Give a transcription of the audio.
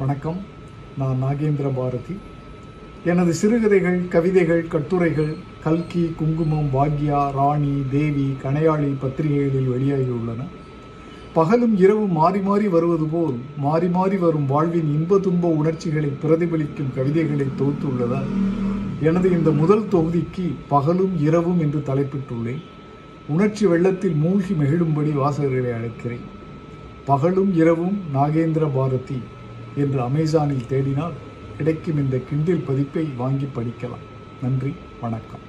வணக்கம். நான் நாகேந்திர பாரதி. எனது சிறுகதைகள் கவிதைகள் கட்டுரைகள் கல்கி குங்குமம் பாக்யா ராணி தேவி கணையாளி பத்திரிகைகளில் வெளியாகியுள்ளன பகலும் இரவும் மாறி மாறி வருவது போல் மாறி மாறி வரும் வாழ்வின் இன்ப துன்ப உணர்ச்சிகளை பிரதிபலிக்கும் கவிதைகளை தொகுத்துள்ளதால் எனது இந்த முதல் தொகுதிக்கு பகலும் இரவும் என்று தலைப்பிட்டுள்ளேன். உணர்ச்சி வெள்ளத்தில் மூழ்கி மகிழும்படி வாசகர்களை அழைக்கிறேன். பகலும் இரவும் நாகேந்திர பாரதி. என்று அமேசானில் தேடினால் கிடைக்கும் இந்த கிண்டில் பதிப்பை வாங்கி படிக்கலாம். நன்றி வணக்கம்.